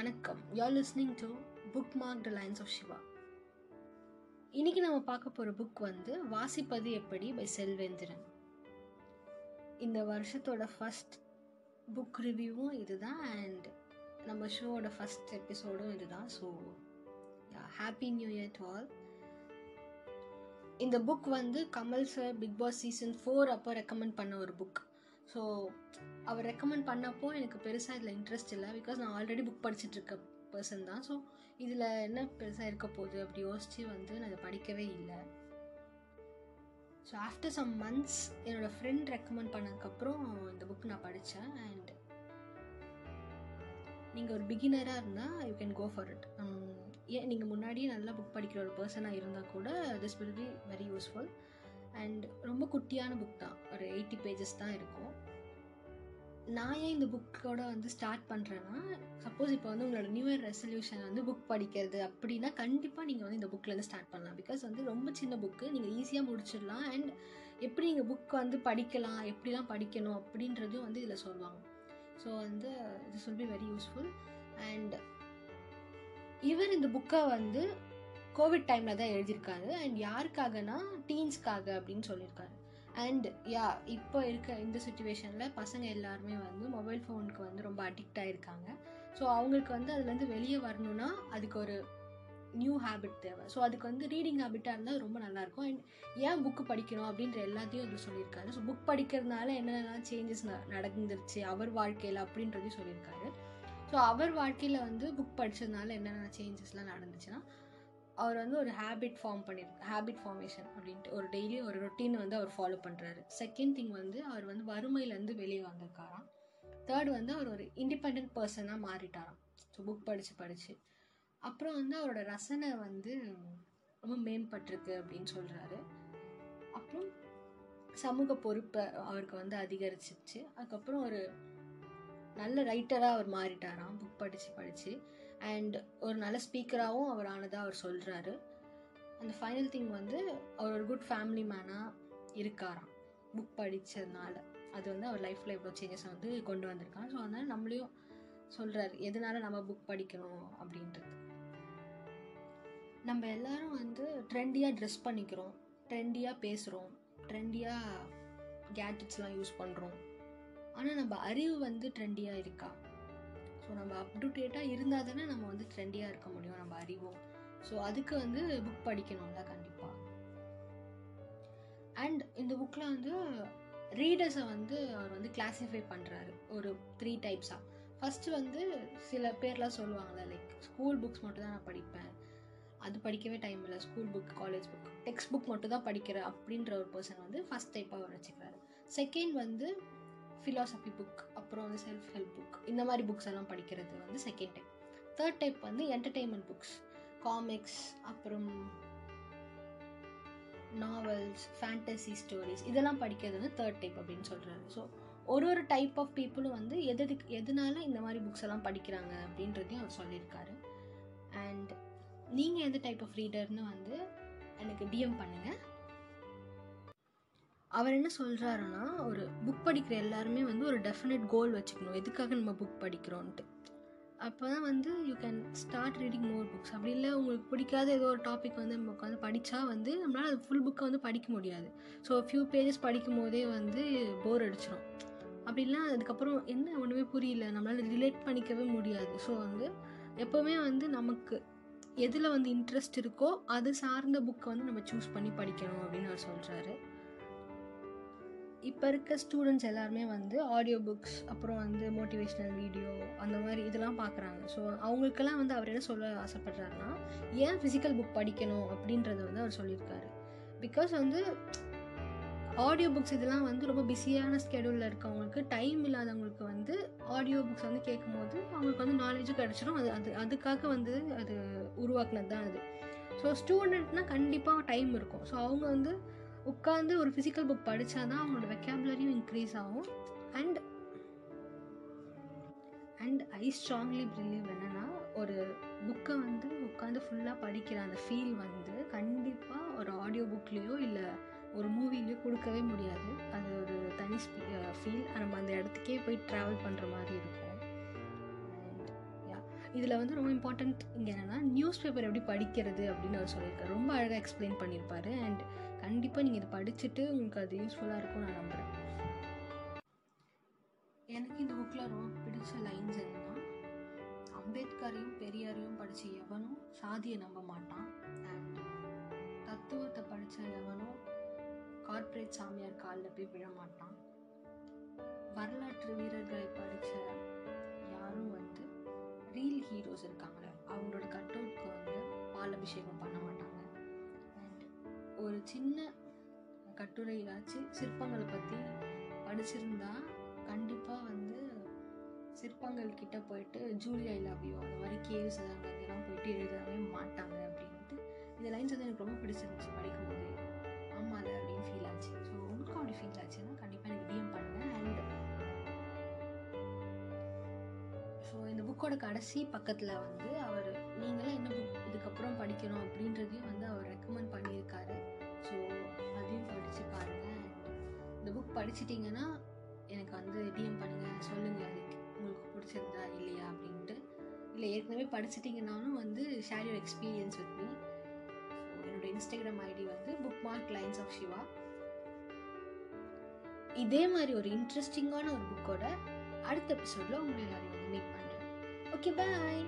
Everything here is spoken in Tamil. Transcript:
வணக்கம். You're listening to bookmark the lines of Shiva இன்னைக்கு நம்ம பார்க்க போகிற புக் வந்து வாசிப்பது எப்படி பை செல்வேந்திரன். இந்த வருஷத்தோட ஃபஸ்ட் புக் ரிவ்யூவும் இதுதான் அண்ட் நம்ம ஷோவோட ஃபஸ்ட் எபிசோடும் இதுதான். So happy new year to all இந்த புக் வந்து Kamal sir Bigg Boss season four அப்போ ரெக்கமெண்ட் பண்ண ஒரு புக் ஸோ அவர் ரெக்கமெண்ட் பண்ணப்போ எனக்கு பெருசாக இதில் இன்ட்ரெஸ்ட் இல்லை. பிகாஸ் நான் ஆல்ரெடி புக் படிச்சுட்ருக்க பர்சன் தான். ஸோ இதில் என்ன பெருசாக இருக்க போகுது அப்படி யோசித்து வந்து நான் இதை படிக்கவே இல்லை. ஸோ ஆஃப்டர் சம் மந்த்ஸ் என்னோடய ஃப்ரெண்ட் ரெக்கமெண்ட் பண்ணதுக்கப்புறம் இந்த புக் நான் படித்தேன் அண்ட் நீங்கள் ஒரு பிகினராக இருந்தால் you can go for it ஏன் நீங்கள் முன்னாடியே நல்லா புக் படிக்கிற ஒரு பர்சனாக இருந்தால் கூட this will be very useful and ரொம்ப குட்டியான புக் தான். ஒரு எயிட்டி பேஜஸ் தான் இருக்கும். நான் ஏன் இந்த புக்கோட வந்து ஸ்டார்ட் பண்ணுறேன்னா சப்போஸ் இப்போ வந்து உங்களோட நியூ இயர் ரெசல்யூஷன் வந்து புக் படிக்கிறது அப்படின்னா கண்டிப்பாக நீங்கள் வந்து இந்த புக்கிலேருந்து ஸ்டார்ட் பண்ணலாம். பிகாஸ் வந்து ரொம்ப சின்ன புக்கு நீங்கள் ஈஸியாக முடிச்சிடலாம். அண்ட் எப்படி நீங்கள் புக் வந்து படிக்கலாம் எப்படிலாம் படிக்கணும் அப்படின்றதும் வந்து இதில் சொல்லுவாங்க. ஸோ வந்து this will be very useful and இவர் இந்த புக்கை வந்து கோவிட் டைமில் தான் எழுதியிருக்காரு. அண்ட் யாருக்காகனா டீன்ஸ்க்காக அப்படின்னு சொல்லியிருக்காரு. அண்ட் யா இப்போ இருக்க இந்த சுச்சுவேஷனில் பசங்க எல்லாருமே வந்து மொபைல் ஃபோனுக்கு வந்து ரொம்ப அடிக்ட் ஆகிருக்காங்க ஸோ அவங்களுக்கு வந்து அதுலேருந்து வெளியே வரணும்னா அதுக்கு ஒரு நியூ ஹேபிட் தேவை. ஸோ அதுக்கு வந்து ரீடிங் ஹேபிட்டாக இருந்தால் ரொம்ப நல்லாயிருக்கும். அண்ட் ஏன் புக்கு படிக்கணும் அப்படின்ற எல்லாத்தையும் வந்து சொல்லியிருக்காரு. ஸோ புக் படிக்கிறதுனால என்னென்னலாம் சேஞ்சஸ் நடந்துருச்சு அவர் வாழ்க்கையில் அப்படின்றதையும் சொல்லியிருக்காரு. ஸோ அவர் வாழ்க்கையில் வந்து புக் படித்ததுனால என்னென்ன சேஞ்சஸ்லாம் நடந்துச்சுன்னா அவர் வந்து ஒரு ஹேபிட் ஃபார்ம் பண்ணியிருக்கு ஹேபிட் ஃபார்மேஷன் அப்படின்ட்டு. ஒரு டெய்லி ஒரு ரொட்டீன் வந்து அவர் ஃபாலோ பண்ணுறாரு செகண்ட் திங் வந்து அவர் வந்து வறுமையிலேருந்து வெளியே வந்திருக்காராம். தேர்ட் வந்து அவர் ஒரு இண்டிபெண்ட் பர்சனாக மாறிட்டாராம். ஸோ புக் படித்து படித்து அப்புறம் வந்து அவரோட ரசனை வந்து ரொம்ப மேம்பட்டிருக்கு அப்படின்னு சொல்கிறாரு அப்புறம் சமூக பொறுப்பை அவருக்கு வந்து அதிகரிச்சிச்சு அதுக்கப்புறம் ஒரு நல்ல ரைட்டராக அவர் மாறிட்டாராம். புக் படித்து படித்து அண்ட் ஒரு நல்ல ஸ்பீக்கராகவும் அவர் ஆனதாக அவர் சொல்கிறாரு அந்த ஃபைனல் திங் வந்து அவர் ஒரு குட் ஃபேமிலி மேனாக இருக்காராம். புக் படித்ததுனால அது வந்து அவர் லைஃப்பில் எவ்வளோ சேஞ்சஸ் வந்து கொண்டு வந்திருக்காங்க ஸோ அதனால் நம்மளையும் சொல்கிறாரு எதனால நம்ம புக் படிக்கணும்? அப்படின்றது. நம்ம எல்லாரும் வந்து ட்ரெண்டியாக ட்ரெஸ் பண்ணிக்கிறோம். ட்ரெண்டியாக பேசுகிறோம் ட்ரெண்டியாக கேட்ஜெட்ஸ்லாம் யூஸ் பண்ணுறோம் ஆனால் நம்ம அறிவு வந்து ட்ரெண்டியாக இருக்கா? ஸோ நம்ம அப் டு டேட்டாக இருந்தால் தானே நம்ம வந்து ட்ரெண்டியாக இருக்க முடியும். நம்ம அறிவோம். ஸோ அதுக்கு வந்து புக் படிக்கணும்ல கண்டிப்பாக அண்ட் இந்த புக்கில் வந்து ரீடர்ஸை வந்து அவர் வந்து கிளாஸிஃபை பண்ணுறாரு ஒரு த்ரீ டைப்ஸாக ஃபஸ்ட்டு வந்து சில பேர்லாம் சொல்லுவாங்கள்ல லைக் ஸ்கூல் புக்ஸ் மட்டும் தான் நான் படிப்பேன். அது படிக்கவே டைம் இல்லை. School book college book textbook மட்டும் தான் படிக்கிறேன் அப்படின்ற ஒரு பர்சன் வந்து ஃபஸ்ட் டைப்பாக அவர் வச்சுக்கிறாரு. செகண்ட் வந்து ஃபிலாசபி புக் அப்புறம் வந்து செல்ஃப் ஹெல்ப் புக் இந்த மாதிரி புக்ஸ் எல்லாம் படிக்கிறது வந்து செகண்ட் டைப் தேர்ட் டைப் வந்து என்டர்டெயின்மெண்ட் புக்ஸ் காமிக்ஸ் அப்புறம் நாவல்ஸ் ஃபேண்டசி ஸ்டோரிஸ் இதெல்லாம் படிக்கிறது வந்து தேர்ட் டைப் அப்படின்னு சொல்கிறாரு ஸோ ஒரு ஒரு டைப் ஆஃப் பீப்புளும் வந்து எதுக்கு எதனால இந்த மாதிரி புக்ஸ் எல்லாம் படிக்கிறாங்க அப்படின்றதையும் அவர் சொல்லியிருக்காரு. அண்ட் நீங்கள் எந்த டைப் ஆஃப் ரீடர்னு வந்து எனக்கு டிஎம் பண்ணுங்கள் அவர் என்ன சொல்கிறாருன்னா ஒரு புக் படிக்கிற எல்லாருமே வந்து ஒரு டெஃபினட் கோல் வச்சுக்கணும். எதுக்காக நம்ம புக் படிக்கிறோன்ட்டு. அப்போ தான் வந்து you can start reading more books அப்படி இல்லை உங்களுக்கு பிடிக்காத ஏதோ ஒரு டாபிக் வந்து நம்ம உட்காந்து படித்தா வந்து நம்மளால் அது ஃபுல் புக்கை வந்து படிக்க முடியாது. ஸோ ஃபியூ பேஜஸ் படிக்கும் போதே வந்து போர் அடிச்சிடும் அப்படிலாம் அதுக்கப்புறம் என்ன ஒன்றுமே புரியல. நம்மளால் ரிலேட் பண்ணிக்கவே முடியாது. ஸோ வந்து எப்போவுமே வந்து நமக்கு எதில் வந்து இன்ட்ரெஸ்ட் இருக்கோ அது சார்ந்த புக்கை வந்து நம்ம சூஸ் பண்ணி படிக்கணும் அப்படின்னு அவர் சொல்கிறாரு இப்போ இருக்க ஸ்டூடெண்ட்ஸ் எல்லாருமே வந்து ஆடியோ புக்ஸ் அப்புறம் வந்து மோட்டிவேஷ்னல் வீடியோ அந்த மாதிரி இதெல்லாம் பார்க்குறாங்க ஸோ அவங்களுக்கெல்லாம் வந்து அவர் என்ன சொல்ல ஆசைப்படுறாருன்னா ஏன் ஃபிசிக்கல் புக் படிக்கணும் அப்படின்றத வந்து அவர் சொல்லியிருக்காரு. பிகாஸ் வந்து ஆடியோ புக்ஸ் இதெல்லாம் வந்து ரொம்ப பிஸியான ஸ்கெடியூலில் இருக்கவங்களுக்கு டைம் இல்லாதவங்களுக்கு வந்து ஆடியோ புக்ஸ் வந்து கேட்கும் போது அவங்களுக்கு வந்து நாலேஜும் கிடச்சிடும் அது அது அதுக்காக வந்து அது உருவாக்குனது தான் அது ஸோ ஸ்டூடெண்ட்னா கண்டிப்பாக டைம் இருக்கும். ஸோ அவங்க வந்து உட்காந்து ஒரு ஃபிசிக்கல் புக் படித்தா தான் அவங்களோட வெக்காபுலரியும் இன்க்ரீஸ் ஆகும். And and I strongly believe என்னென்னா ஒரு புக்கை வந்து உட்காந்து ஃபுல்லாக படிக்கிற அந்த ஃபீல் வந்து கண்டிப்பாக ஒரு ஆடியோ புக்லேயோ இல்லை ஒரு மூவிலையோ கொடுக்கவே முடியாது. அது ஒரு தனி ஃபீல் நம்ம அந்த இடத்துக்கே போய் ட்ராவல் பண்ணுற மாதிரி இருக்கும். யா இதில் வந்து ரொம்ப இம்பார்ட்டண்ட் இங்கே என்னென்னா நியூஸ் பேப்பர் எப்படி படிக்கிறது அப்படின்னு அவர் சொல்லியிருக்காரு. ரொம்ப அழகாக எக்ஸ்பிளைன் பண்ணியிருப்பாரு. அண்ட் கண்டிப்பாக நீங்கள் இதை படிச்சுட்டு உங்களுக்கு அது யூஸ்ஃபுல்லாக இருக்கும் நான் நம்புகிறேன் எனக்கு இந்த புக்கில் ரொம்ப பிடிச்ச லைன்ஸ் என்னன்னா அம்பேத்கரையும் பெரியாரையும் படித்த எவனும் சாதியை நம்ப மாட்டான். அண்ட் தத்துவத்தை படித்த எவனும் கார்ப்பரேட் சாமியார் காலில் போய் விழ மாட்டான். வரலாற்று வீரர்களை படித்த யாரும் வந்து ரீல் ஹீரோஸ் இருக்காங்களே அவங்களோட கட் அவுட்க்கு வந்து பால் அபிஷேகம் பண்ண மாட்டாங்க. ஒரு சின்ன கட்டுரையிலாச்சு. சிற்பங்களை பற்றி படிச்சிருந்தா கண்டிப்பாக வந்து சிற்பங்கள் கிட்ட போயிட்டு ஜூலியா ஐ அந்த மாதிரி கேவ்ஸ் அங்கெல்லாம் போயிட்டு எழுதவே மாட்டாங்க அப்படின்ட்டு. இந்த லைன்ஸ் வந்து எனக்கு ரொம்ப பிடிச்சிருந்துச்சு படிக்கும்போது. ஆமாம் அப்படின்னு ஃபீல் ஆச்சு. ஸோ உங்களுக்கும் அப்படி ஃபீல் ஆச்சுன்னா கண்டிப்பாக எனக்கு டிஎம் பண்ணேன் அண்ட் ஸோ இந்த புக்கோட கடைசி பக்கத்தில் வந்து படிச்சிட்டிங்கன்னா எனக்கு வந்து டிஎம் பண்ணுங்கள் சொல்லுங்கள் உங்களுக்கு பிடிச்சிருந்தா இல்லையா அப்படின்ட்டு. இல்லை ஏற்கனவே படிச்சிட்டிங்கனாலும் வந்து share your experience with me என்னோட இன்ஸ்டாகிராம் ஐடி வந்து bookmark lines of Siva இதே மாதிரி ஒரு இன்ட்ரெஸ்டிங்கான ஒரு புக்கோட அடுத்த எபிசோடில் உங்களை எல்லாரையும் வந்து மீட் பண்ணுறேன் ஓகே பாய்